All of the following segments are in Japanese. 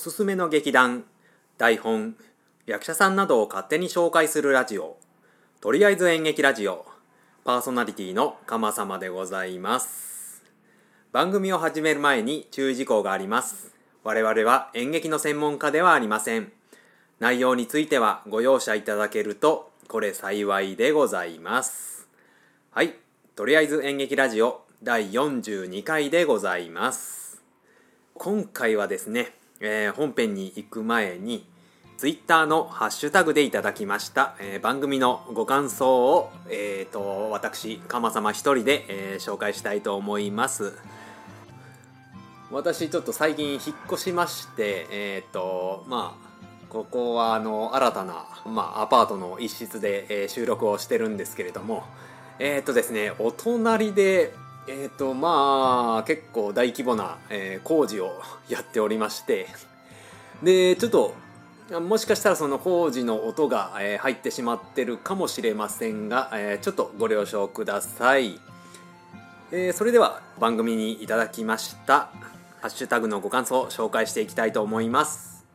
すすめの劇団台本役者さんなどを勝手に紹介するラジオとりあえず演劇ラジオパーソナリティの鎌様でございます。番組を始める前に注意事項があります。我々は演劇の専門家ではありません。内容についてはご容赦いただけるとこれ幸いでございます。はい。とりあえず演劇ラジオ第42回でございます。今回はですね、えー本編に行く前にツイッターのハッシュタグでいただきました、えー番組のご感想を、えー、と私鎌様一人で、えー紹介したいと思います。私ちょっと最近引っ越しましてえっ、とまあここはあの新たな、まあ、アパートの一室で、えー収録をしてるんですけれどもえっ、とですねお隣でえっ、とまあ結構大規模な、えー工事をやっておりましてでちょっともしかしたらその工事の音が、えー入ってしまってるかもしれませんが、えーちょっとご了承ください、えーそれでは番組にいただきましたハッシュタグのご感想を紹介していきたいと思います。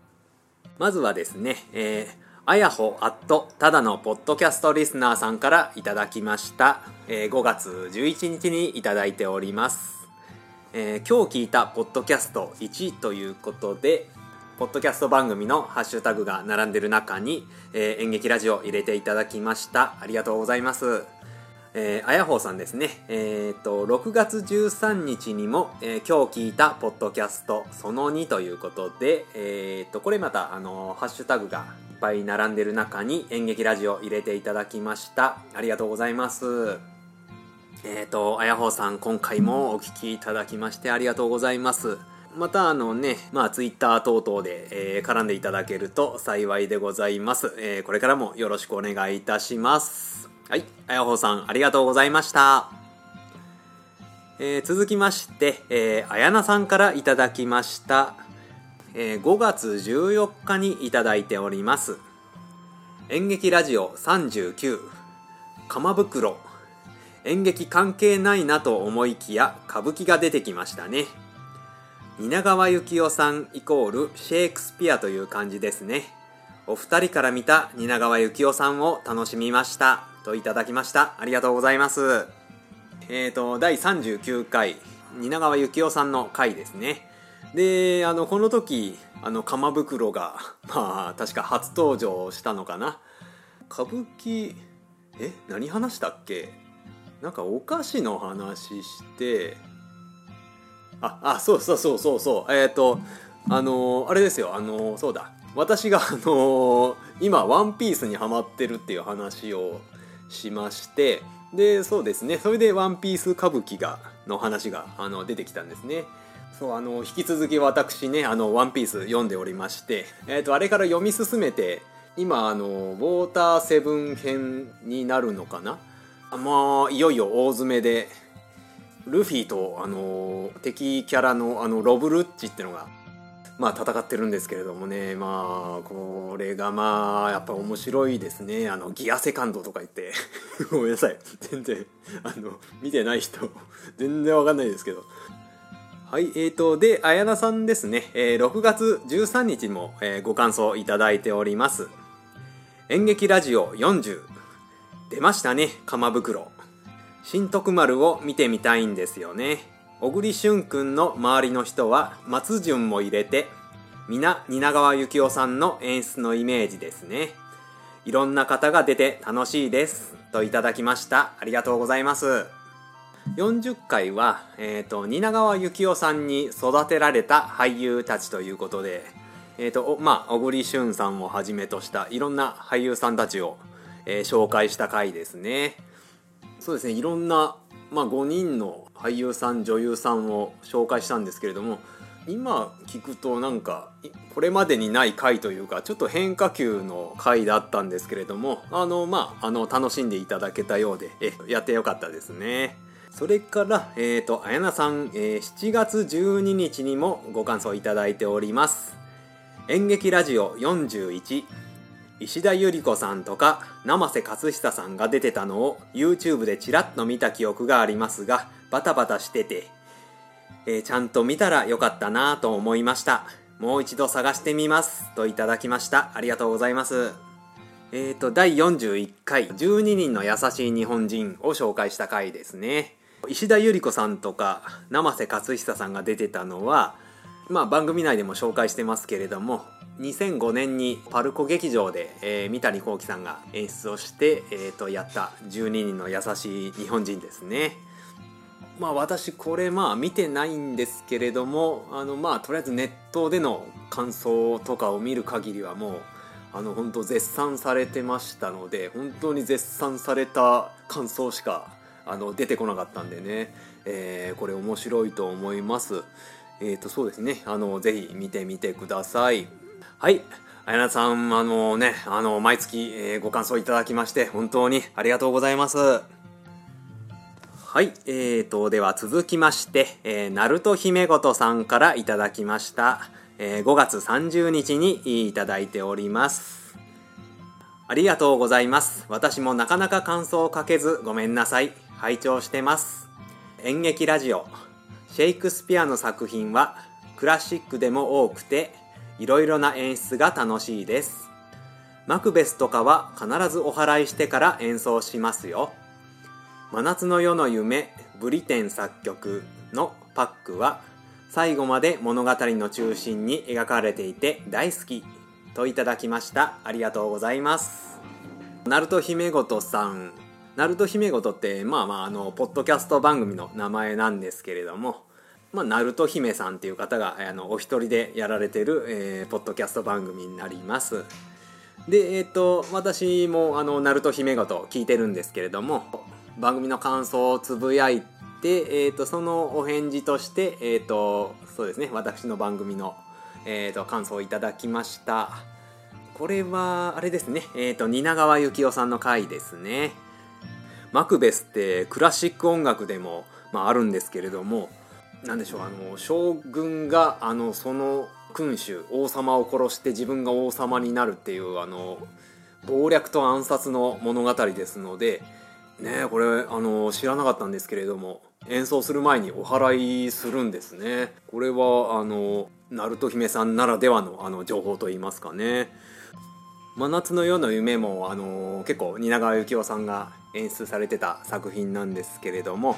まずはですね、えーあやほアットただのポッドキャストリスナーさんからいただきました、えー5月11日にいただいております、えー今日聞いたポッドキャスト1ということでポッドキャスト番組のハッシュタグが並んでる中に、えー演劇ラジオ入れていただきました。ありがとうございます。えー、あやほうさんですね。えっ、と、6月13日にも、えー今日聞いたポッドキャストその2ということで、えっ、と、これまた、あの、ハッシュタグがぱい並んでる中に演劇ラジオ入れていただきました。ありがとうございます。えっ、と、あやほさん、今回もお聞きいただきましてありがとうございます。またあのね、まあツイッター等々で、えー絡んでいただけると幸いでございます。えーこれからもよろしくお願いいたします。はい、あやほさんありがとうございました。えー続きまして、えーあやなさんからいただきました。えー5月14日にいただいております。演劇ラジオ39、鎌袋。演劇関係ないなと思いきや歌舞伎が出てきましたね。蜷川幸雄さんイコールシェイクスピアという感じですねお二人から見た蜷川幸雄さんを楽しみましたといただきましたありがとうございますえーと第39回蜷川幸雄さんの回ですねであのこの時あの鎌袋が まあ確か初登場したのかな。歌舞伎え何話したっけ？なんかお菓子の話して。ああそうそうそうそうそう。えっ、とあのーあれですよ。あのーそうだ。私があの今「ワンピースにハマってるっていう話をしまして。でそうですね。それで「ワンピース歌舞伎がの話があの出てきたんですね。そうあの引き続き私ね「あのワンピース読んでおりまして、えー、とあれから読み進めて今あのウォーターセブン編になるのかな？まあいよいよ大詰めでルフィとあの敵キャラのあのロブルッチってのがまあ戦ってるんですけれどもねまあこれがまあやっぱ面白いですね。あのギアセカンドとか言って ごめんなさい。全然あの見てない人全然わかんないですけど。はいえーとであやなさんですね、えー6月13日にも、えーご感想いただいております。演劇ラジオ40出ましたね鎌袋新徳丸を見てみたいんですよね。小栗旬くんの周りの人は松潤も入れて皆蜷川幸雄さんの演出のイメージですね。いろんな方が出て楽しいです。といただきました。ありがとうございます。40回は、えー、と蜷川幸雄さんに育てられた俳優たちということで、えーとまあ、小栗旬さんをはじめとしたいろんな俳優さんたちを、えー紹介した回ですね。そうですねいろんな、まあ、5人の俳優さん女優さんを紹介したんですけれども今聞くとなんかこれまでにない回というかちょっと変化球の回だったんですけれどもあのまああの楽しんでいただけたようでえやってよかったですね。それから、えー、とあやなさん、えー7月12日にもご感想いただいております。演劇ラジオ41石田ゆり子さんとか生瀬勝久さんが出てたのを YouTube でチラッと見た記憶がありますがバタバタしてて、えーちゃんと見たらよかったなぁと思いました。もう一度探してみます。といただきました。ありがとうございます。えーと第41回12人の優しい日本人を紹介した回ですね。石田ゆり子さんとか生瀬勝久さんが出てたのはまあ番組内でも紹介してますけれども2005年にパルコ劇場で、えー、三谷幸喜さんが演出をして、えー、とやった12人の優しい日本人ですね。まあ私これまあ見てないんですけれどもあのまあとりあえずネットでの感想とかを見る限りはもうあの本当絶賛されてましたので本当に絶賛された感想しかあの出てこなかったんでね、えー、これ面白いと思いますえっ、ー、とそうですねあのぜひ見てみてくださいはいあやなさんあのねあの毎月、えー、ご感想いただきまして本当にありがとうございますはい、えーと、では続きまして、えー、ナルト姫ごとさんからいただきました。えー、5月30日にいただいております。ありがとうございます。私もなかなか感想をかけずごめんなさい。拝聴してます。演劇ラジオ。シェイクスピアの作品はクラシックでも多くて、いろいろな演出が楽しいです。マクベスとかは必ずお祓いしてから演奏しますよ。真夏の夜の夢ブリテン作曲のパックは最後まで物語の中心に描かれていて大好きといただきましたありがとうございますナルト姫ごとさんナルト姫ごとってまあまああのポッドキャスト番組の名前なんですけれどもまあ、ナルト姫さんっていう方があのお一人でやられてる、えー、ポッドキャスト番組になります。でえっ、と私もあのナルト姫ごと聞いてるんですけれども番組の感想をつぶやいて、えーと、そのお返事として、えーと、そうですね私の番組の、えーと、感想をいただきました。これはあれですね、えー、と蜷川幸雄さんの回ですね。マクベスってクラシック音楽でも、まあ、あるんですけれども何でしょうあの将軍があのその君主王様を殺して自分が王様になるっていうあの謀略と暗殺の物語ですのでねこれあの知らなかったんですけれども演奏する前にお祓いするんですね。これはあの鳴門姫さんならではのあの情報といいますかね。真夏の夜の夢もあの結構蜷川幸雄さんが演出されてた作品なんですけれども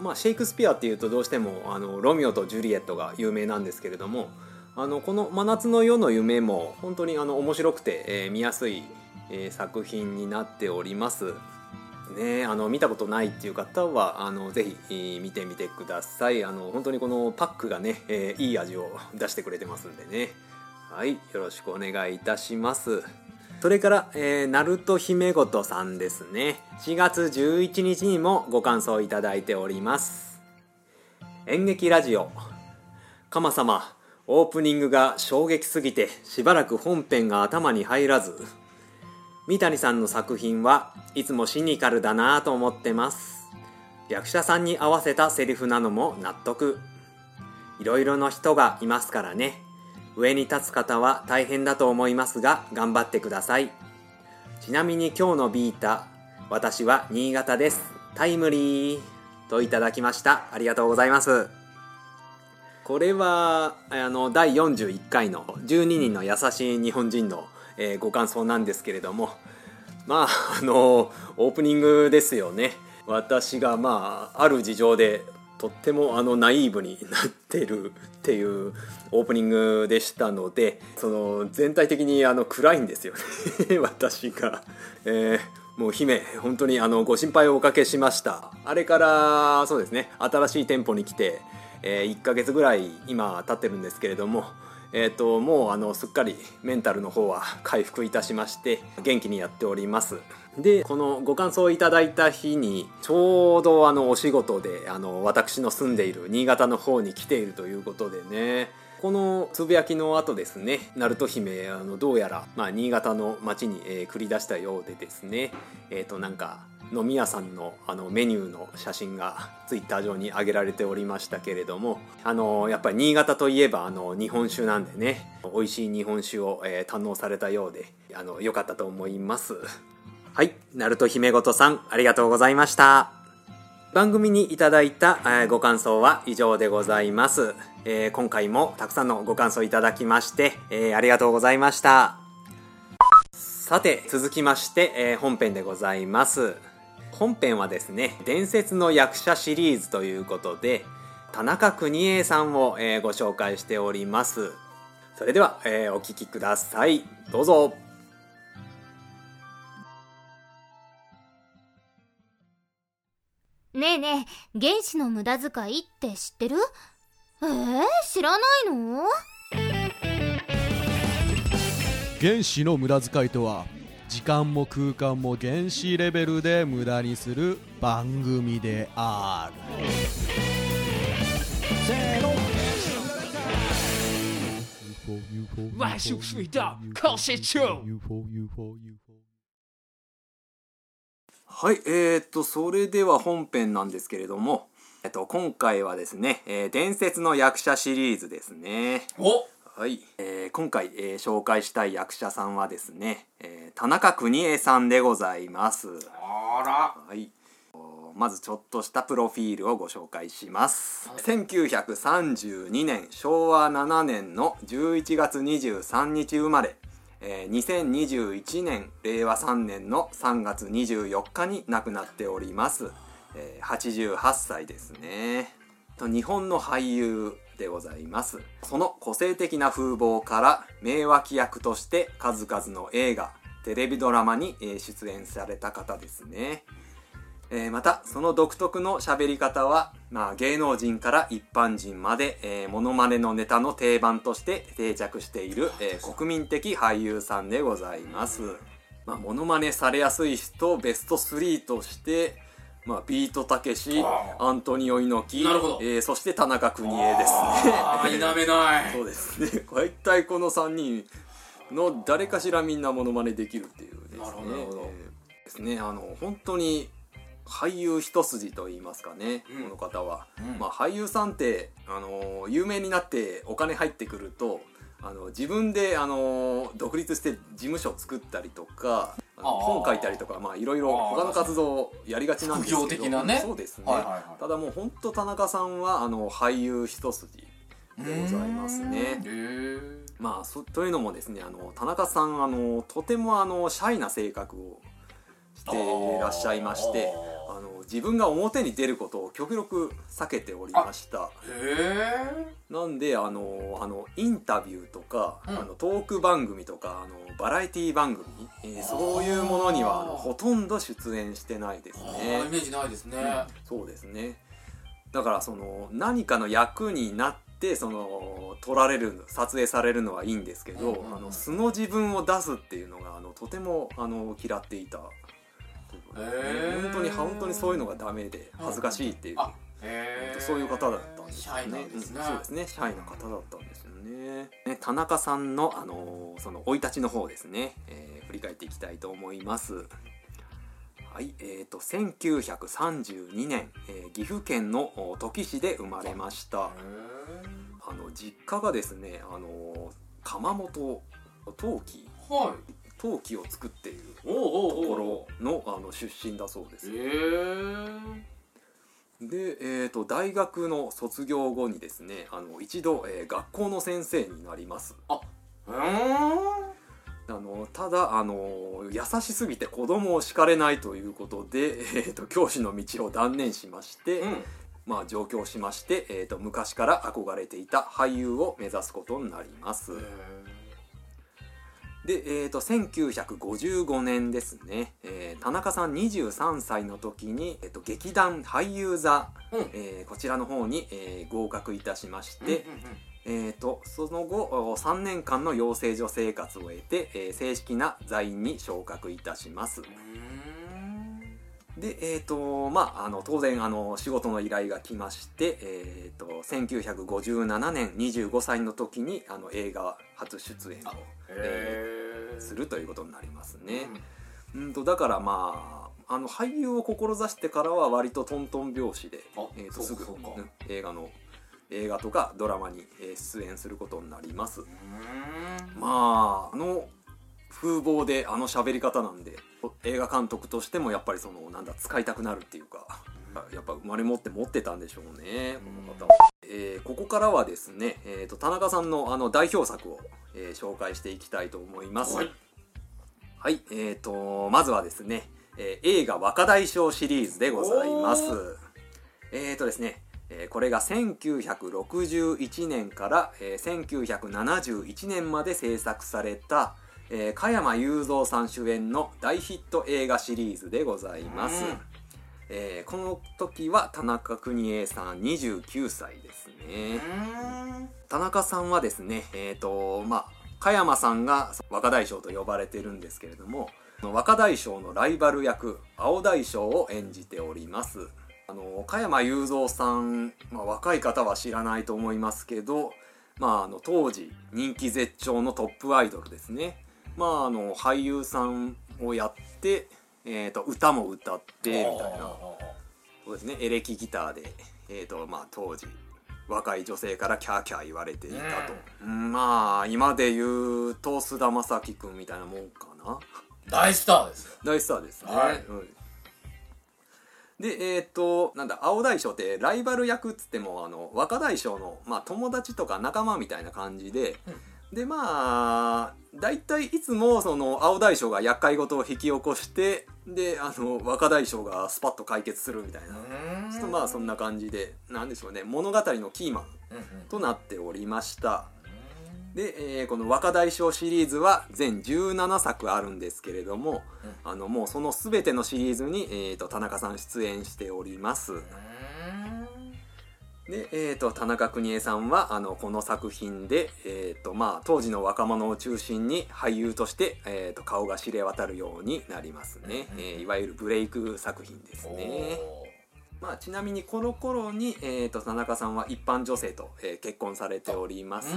まあシェイクスピアっていうとどうしてもあのロミオとジュリエットが有名なんですけれどもあのこの「真夏の夜の夢」も本当にあの面白くて、えー、見やすい、えー、作品になっております。ね、あの見たことないっていう方はあのぜひ見てみてくださいあの本当にこのパックがね、えー、いい味を出してくれてますんでねはいよろしくお願いいたします。それから、えー、ナルト姫ごとさんですね。4月11日にもご感想いただいております。演劇ラジオ。かま様オープニングが衝撃すぎてしばらく本編が頭に入らず三谷さんの作品はいつもシニカルだなぁと思ってます。役者さんに合わせたセリフなのも納得。いろいろな人がいますからね。上に立つ方は大変だと思いますが頑張ってください。ちなみに今日のビータ私は新潟です。タイムリーといただきました。ありがとうございます。これはあの第41回の12人の優しい日本人のえー、ご感想なんですけれどもまああのオープニングですよね。私がまあある事情でとってもあのナイーブになってるっていうオープニングでしたのでその全体的にあの暗いんですよね。私が、えー、もう姫本当にあのご心配をおかけしました。あれからそうですね新しい店舗に来て、えー、1ヶ月ぐらい今経ってるんですけれどもえーと、もうあのすっかりメンタルの方は回復いたしまして元気にやっております。でこのご感想をいただいた日にちょうどあのお仕事であの私の住んでいる新潟の方に来ているということでね。このつぶやきの後ですね鳴門姫あのどうやら、まあ、新潟の町に、えー、繰り出したようでですね。えっ、ー、となんか飲み屋さんのあのメニューの写真がツイッター上に上げられておりましたけれどもあのやっぱり新潟といえばあの日本酒なんでね美味しい日本酒を、えー、堪能されたようであの良かったと思います。はい鳴門姫ごとさんありがとうございました。番組にいただいた、えーご感想は以上でございます、えー今回もたくさんのご感想いただきまして、えありがとうございました。さて続きまして、え本編でございます。本編はですね伝説の役者シリーズということで田中邦衛さんを、えーご紹介しております。それでは、えーお聞きください。どうぞ。ねえねえ、原子の無駄遣いって知ってる？えー、知らないの？原子の無駄遣いとは時間も空間も原子レベルで無駄にする番組である。せーの。はい、えー、っと、それでは本編なんですけれども、えっと、今回はですね、えー伝説の役者シリーズですね。おはい、えー今回、えー紹介したい役者さんはですね、えー田中邦衛さんでございます。あらはい。まずちょっとしたプロフィールをご紹介します。1932年昭和7年の11月23日生まれ、えー2021年令和3年の3月24日に亡くなっております。えー88歳ですね。と日本の俳優でございます。その個性的な風貌から名脇役として数々の映画テレビドラマに出演された方ですね、えーまたその独特の喋り方は、まあ、芸能人から一般人まで、えー、モノマネのネタの定番として定着している、えー国民的俳優さんでございます。まあ、モノマネされやすい人ベスト3として、まあ、ビートたけしあアントニオ猪木なえーそして田中邦衛ですね。否めない。そうですね。大体この3人の誰かしらみんなモノマネできるっていうですね。なるほどなるほど。えーですね。あの本当に俳優一筋と言いますかね、うん。この方は、うん。まあ、俳優さんってあの有名になってお金入ってくるとあの自分であの独立して事務所を作ったりとか本書いたりとかまあいろいろ他の活動をやりがちなんですけど。副業的なね。そうですね、はいはいはい。ただもう本当田中さんはあの俳優一筋でございますね。まあそというのもですねあの田中さんあのとてもあのシャイな性格をしていらっしゃいましてああの自分が表に出ることを極力避けておりました。なんであのあのインタビューとか、うん。あのトーク番組とかあのバラエティ番組、えーそういうものにはあのほとんど出演してないですあねーイメージないですね。そうですね。だからその何かの役になってその撮られる撮影されるのはいいんですけど、うんうんうん。あの素の自分を出すっていうのがあのとてもあの嫌っていた本当に本当にそういうのがダメで恥ずかしいっていう、そういう方だったんですよね。ねうんそうですねシャイな方だったんですよね。ね田中さんのあのその生い立ちの方ですね、えー振り返っていきたいと思います。はいえー、と1932年、えー岐阜県のお土岐市で生まれました。へあの実家がですねあの窯元陶器ーはい陶器を作っているところのあの出身だそうです。で、えー、と大学の卒業後にですねあの一度、えー学校の先生になります。うんあのただあの優しすぎて子供を叱れないということで、えー、と教師の道を断念しまして、うん。まあ、上京しまして、えー、と昔から憧れていた俳優を目指すことになりますで、えー、と1955年ですね、えー田中さん23歳の時に、えー、と劇団俳優座、うん。えーこちらの方に、えー合格いたしましうんて、えー、とその後お3年間の養成所生活を終えて、えー正式な座員に昇格いたします。うん。でえーとまあ、あの当然あの仕事の依頼が来まして、えー、と1957年25歳の時にあの映画初出演をへえするということになりますね、うん。とだからまああの俳優を志してからは割とトントン拍子であ、えー、とすぐうん映画の映画とかドラマに、えー出演することになります。うん。まああの風貌であの喋り方なんで映画監督としてもやっぱりそのなんだ使いたくなるっていうかうやっぱ生まれ持って持ってたんでしょうね。うん。この方は、えーここからはですね、えー、と田中さんのあの代表作を、えー紹介していきたいと思います。はい。はい、えー、とまずはですね、えー映画若大将シリーズでございます。えーとですねえーこれが1961年から、えー1971年まで制作された、えー加山雄三さん主演の大ヒット映画シリーズでございます、うんえーこの時は田中邦衛さん29歳ですね、田中さんはですねえっ、とまあ加山さんが若大将と呼ばれてるんですけれども若大将のライバル役青大将を演じております。あの加山雄三さん、まあ、若い方は知らないと思いますけど、まあ、あの当時人気絶頂のトップアイドルですね、まあ、あの俳優さんをやって、えー、と歌も歌ってみたいな。そうですね。エレキギターで、えーとまあ、当時若い女性からキャーキャー言われていたと、うんまあ今で言うと菅田将暉君みたいなもんかな。大スターですよ。大スターですね、はい。うん。でえっ、となんだ青大将ってライバル役っつってもあの若大将の、まあ、友達とか仲間みたいな感じで、でまあ大体いつもその青大将が厄介事を引き起こしてであの若大将がスパッと解決するみたいな、ちょっとまあそんな感じでなんでしょうね。物語のキーマンとなっておりました。で、えーこの若大将シリーズは全17作あるんですけれども、あのもうその全てのシリーズに、えー、と田中さん出演しておりますで、えー、と田中邦衛さんはあのこの作品で、えーとまあ、当時の若者を中心に俳優として、えー、と顔が知れ渡るようになりますね、えーいわゆるブレイク作品ですね。まあ、ちなみにこの頃に、えー、と田中さんは一般女性と、えー結婚されております。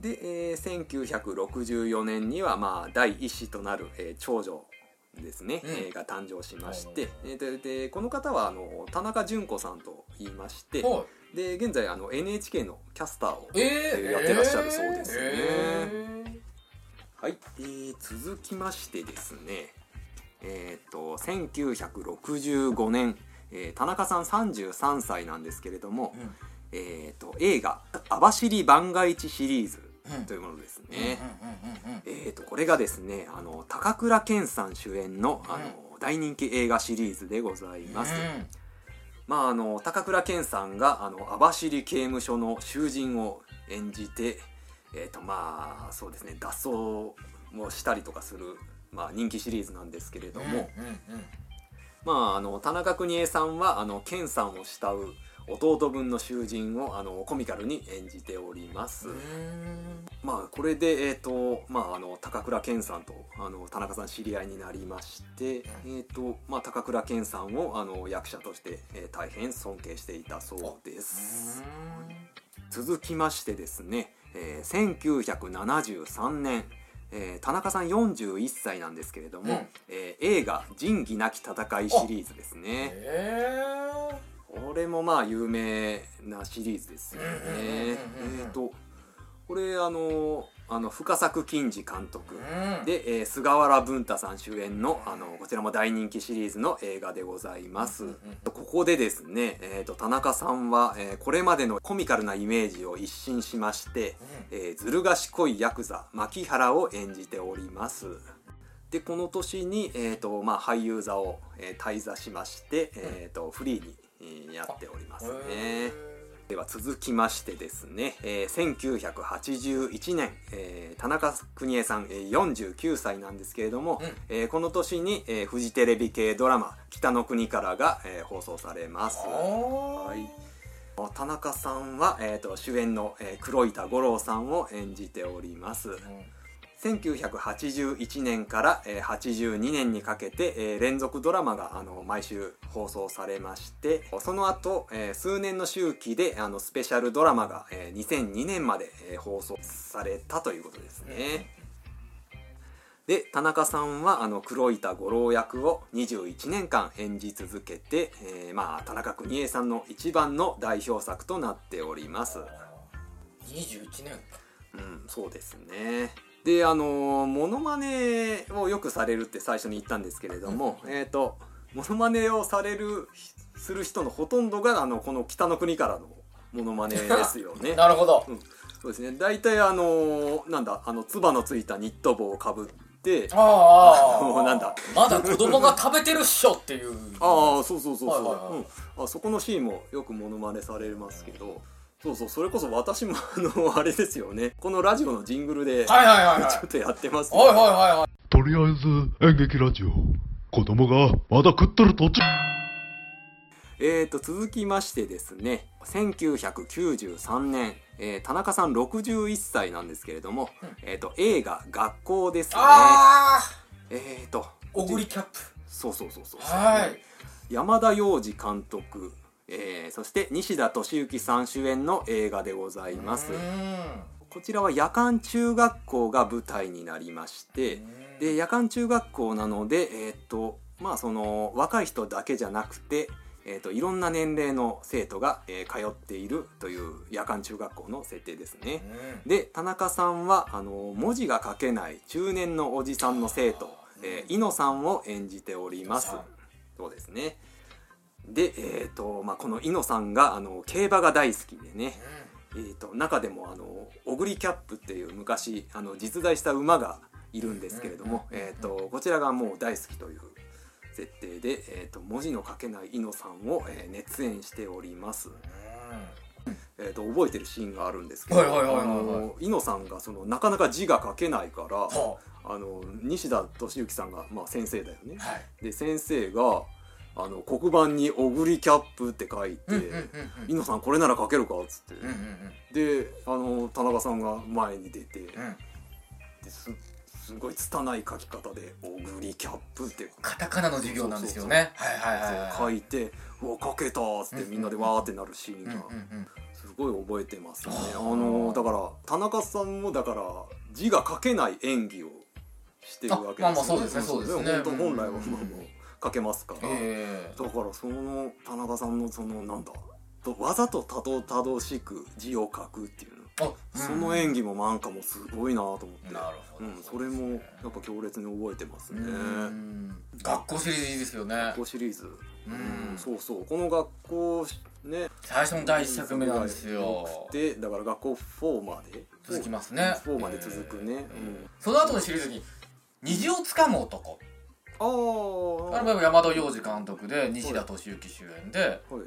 で、えー1964年には、まあ、第一子となる、えー長女ですね、うん。えーが誕生しまして、えーででこの方はあの田中純子さんと言いまして、はで現在あの NHK のキャスターを、いえーやってらっしゃるそうですね。えはい、えー続きましてですねえっ、と1965年、えー田中さん33歳なんですけれども、うん。えー、と映画「網走番外地」シリーズというものですね、えー、とこれがですねあの高倉健さん主演のあの、大人気映画シリーズでございます、まああの高倉健さんがあの網走刑務所の囚人を演じてえっ、とまあそうですね脱走をしたりとかする、まあ、人気シリーズなんですけれども、まああの田中邦衛さんはあの健さんを慕う弟分の囚人をあのコミカルに演じております、まあこれでえっ、とまああの高倉健さんとあの田中さん知り合いになりまして、えっ、とまあ高倉健さんをあの役者として、えー大変尊敬していたそうです。続きましてですね、えー1973年、えー田中さん41歳なんですけれども、うん。えー映画「仁義なき戦い」シリーズですね。えこれもまあ有名なシリーズですよね。えっとこれあのあの深作金次監督。ーで、えー菅原文太さん主演のあのこちらも大人気シリーズの映画でございます、ここでですね、えー、と田中さんは、えーこれまでのコミカルなイメージを一新しまして、えーずる賢いヤクザ牧原を演じております。でこの年に、えーとまあ、俳優座を、えー退座しまして、えー、とフリーに、えーやっておりますね。では続きましてですね、えー1981年、えー田中邦衛さん、えー49歳なんですけれども、うん。えーこの年に、えーフジテレビ系ドラマ「北の国からが」えー放送されます。ははい。田中さんは、えー、と主演の、えー黒板五郎さんを演じております1981年から、えー82年にかけて、えー連続ドラマがあの毎週放送されましてその後、えー数年の周期であのスペシャルドラマが、えー2002年まで、えー放送されたということですね、で田中さんはあの黒板五郎役を21年間演じ続けて、えーまあ、田中邦衛さんの一番の代表作となっております。21年かうんそうですねであのモノマネをよくされるって最初に言ったんですけれども、えっ、とモノマネをされるする人のほとんどがあのこの北の国からのモノマネですよね。なるほど。そうですね。大体あのなんだあのつばのついたニット帽をかぶってああ あのなんだ。まだ子供が食べてるっしょっていう。ああそうそうそうそう、はいはいはい。うん、あそこのシーンもよくモノマネされますけどそうそうそれこそ私もあのあれですよね。このラジオのジングルでちょはいはいはい。はいっとやってますはいはいはいはい。とりあえず演劇ラジオ。子供がまだ食っとる途中。えー、と続きましてですね。1993年、えー田中さん61歳なんですけれども、えー、と映画「学校」ですね。ああえー、とオグリキャップ。そうそうそうそう。はい。山田洋次監督、えーそして西田敏行さん主演の映画でございます。こちらは夜間中学校が舞台になりましてで夜間中学校なのでえーっとまあその若い人だけじゃなくてえーっといろんな年齢の生徒が、えー通っているという夜間中学校の設定ですね。で田中さんはあの文字が書けない中年のおじさんの生徒、えー、猪野さんを演じております。そうですねで、えーとまあ、この猪野さんがあの競馬が大好きでね、えー、と中でもあのオグリキャップっていう昔あの実在した馬がいるんですけれども、えー、とこちらがもう大好きという設定で、えー、と文字の書けない猪野さんを、えー熱演しております、えー、と覚えてるシーンがあるんですけどはいはいはいはいはい。あの猪野さんがそのなかなか字が書けないからはあの西田敏行さんが、まあ、先生だよね、はい。で先生があの黒板に「オグリキャップ」って書いてうんうんうんうん「猪野さんこれなら書けるか?」っつって、であの田中さんが前に出て、ですすごい拙い書き方で「オグリキャップ」って。カタカナの授業なんですよね。はいはいはいはい書いて「うわ書けた」っつってみんなでわーってなるシーンがすごい覚えてますね、あのだから田中さんもだから字が書けない演技をしてるわけですよね。そうですね本当うん本来はまあもう書けますか。ら、ええ。だからその田中さんのそのなんだ。とわざとたどたどしく字を書くっていうの。あその演技もなんかもすごいなと思って、なるほど。うん、それもやっぱ強烈に覚えてますね、うん。学校シリーズいいですよね。学校シリーズ、うん。うんそうそう。この学校ね。最初の第一作目なんですよ。よくてだから学校4まで。続きますね。4まで続くね、うん。その後のシリーズに虹をつかむ男あああれも山田洋次監督で西田敏行主演ではい。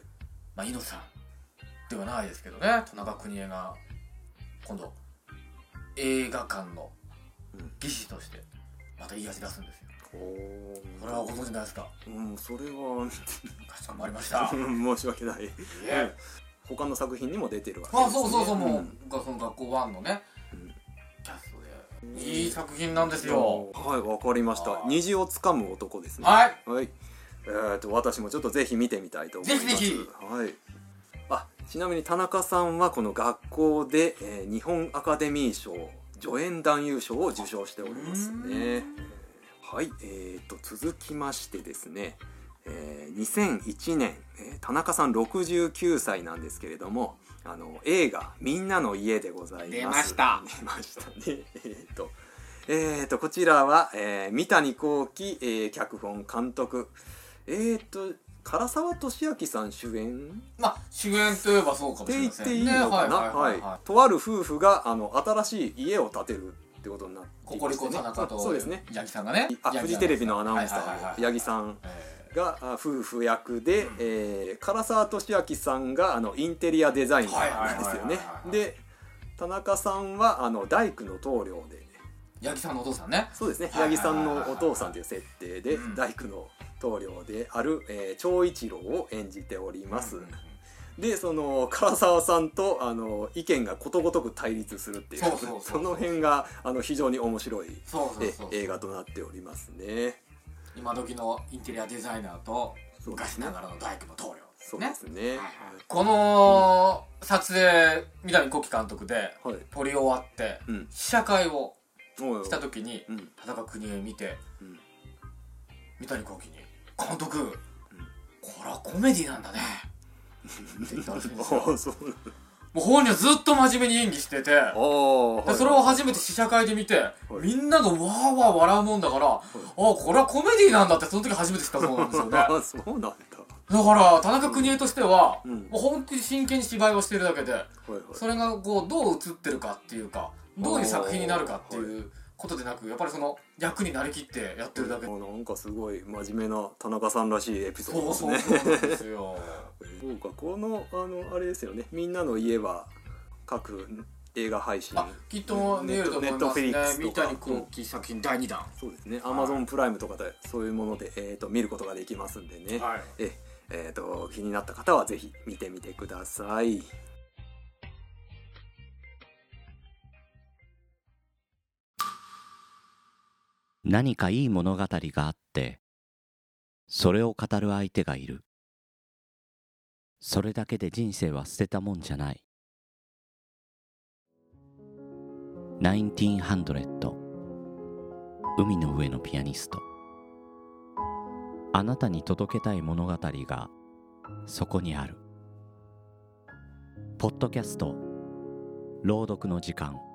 まあ猪野さんではないですけどね。田中邦衛が今度映画館の技師としてまたいい味出すんですよ。これはご存知ないですか？うんそれはかしこまりました。申し訳ない。他の作品にも出てるわけあそうそうそうもう、その学校1のね、いい作品なんですよ。はいわかりました。虹をつかむ男ですね。はい。はい。えー、と私もちょっとぜひ見てみたいと思います。ぜひぜひ。はい。あちなみに田中さんはこの学校で、えー日本アカデミー賞助演男優賞を受賞しておりますね。はい。えー、と続きましてですね、えー2001年、えー田中さん69歳なんですけれどもあの映画「みんなの家」でございます。出ました。出ましたね。えっ、とえー、とこちらは、えー三谷幸喜、えー脚本監督。えー、と唐沢俊明さん主演？まあ主演といえばそうかもってしれません言っていいのかな、ねはいはいははい。とある夫婦があの新しい家を建てるってことになっていココリコ田中とそうですね。八木さんがね。あフジテレビのアナウンサはいはいはいはい。ー八木さん。えがあ夫婦役で、えー唐沢俊明さんがあのインテリアデザイナーなんですよね。で田中さんはあの大工の棟梁でー八木さんのお父さんね。そうですね。八木さんのお父さんという設定でうん。大工の棟梁である、えー長一郎を演じております、うんうんうん。でその唐沢さんとあの意見がことごとく対立するっていうその辺があの非常に面白い映画となっておりますね今時のインテリアデザイナーと昔ながらの大工の棟梁そうですね。この撮影三谷幸喜監督ではい。撮り終わってうん。試写会をした時にうん。田中邦衛見てうん。三谷幸喜に「監督これはコメディなんだね」って言ったらしいんですよ もう本人はずっと真面目に演技してて。おでそれを初めて試写会で見て、みんながわーわー笑うもんだから、あこれはコメディなんだってその時初めて知ったそうなんですよね。だかあそうなんだ。ら田中邦衛としては、うん。もう本当に真剣に芝居をしてるだけではいはい。それがこうどう映ってるかっていうかどういう作品になるかっていうことでなくやっぱりその役になりきってやってるだけあなんかすごい真面目な田中さんらしいエピソードそうですね。そうそうなんですよそうかこのあのあれですよね。みんなの家は各映画配信。あきっと見えると思いますね。ネットフリックスとか。三谷幸喜作品第2弾、そうですね。アマゾンプライムとかでそういうもので、えー、と見ることができますんでね、はい。ええー、と気になった方はぜひ見てみてください。何かいい物語があってそれを語る相手がいるそれだけで人生は捨てたもんじゃない。1900海の上のピアニスト。あなたに届けたい物語がそこにある。ポッドキャスト。朗読の時間。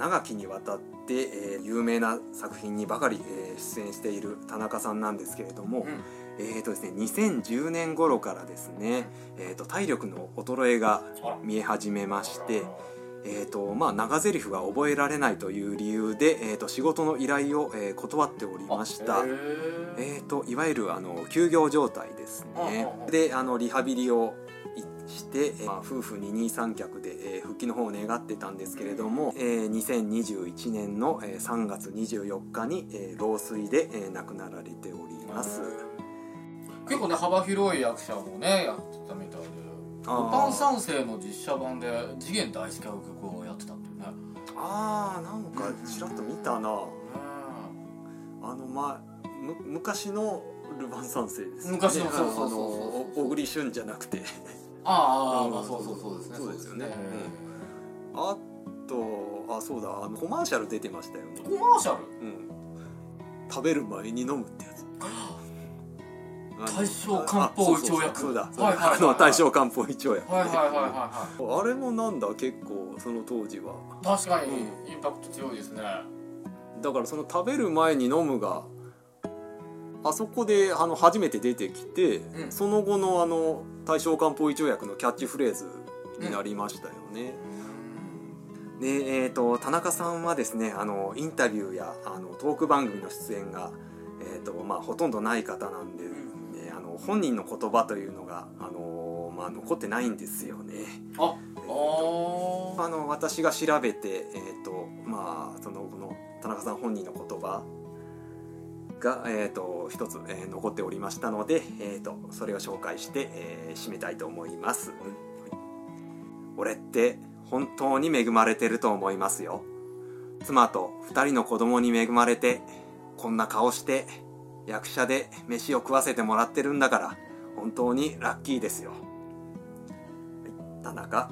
長きにわたって、えー有名な作品にばかり、えー出演している田中さんなんですけれども、うん。えーとですね、2010年頃からですね、えー、と体力の衰えが見え始めまして、えーとまあ、長台詞が覚えられないという理由で、えー、と仕事の依頼を、えー断っておりました。えー、といわゆるあの休業状態ですね。であのリハビリをいして、えーまあ、夫婦二人三脚で、えー復帰の方を願ってたんですけれども、えー2021年の、えー3月24日に、えー老衰で、えー亡くなられております。結構ね幅広い役者もねやってたみたいで「ルパン三世」の実写版で次元大介が曲をやってたっていうね。ああなんかちらっと見たな。あのまあむ昔のルパン三世ですよね。昔のそうそうそうそ小栗旬じゃなくてああ、うんまあそうそうそうですね。そうですよね。ね。あとあそうだ。あのコマーシャル出てましたよね。コマーシャル？うん。食べる前に飲むってやつ。大正漢方胃腸薬。あそうだ。大正漢方胃腸薬。はいはいはいはいはあれもなんだ？結構その当時は。い確かにインパクト強いですね。だからその食べる前に飲むがあそこであの初めて出てきて、うん。その後のあの大正漢方胃腸薬のキャッチフレーズになりましたよね、でえー、と田中さんはですねあのインタビューやあのトーク番組の出演が、えーとまあ、ほとんどない方なんで、ね、あの本人の言葉というのが、あのまあ、残ってないんですよね。あえーああの私が調べて、えーとまあ、そのこの田中さん本人の言葉が、えー、と一つ、えー残っておりましたので、えー、とそれを紹介して、えー締めたいと思います。俺って本当に恵まれてると思いますよ。妻と二人の子供に恵まれてこんな顔して役者で飯を食わせてもらってるんだから本当にラッキーですよ。はい田中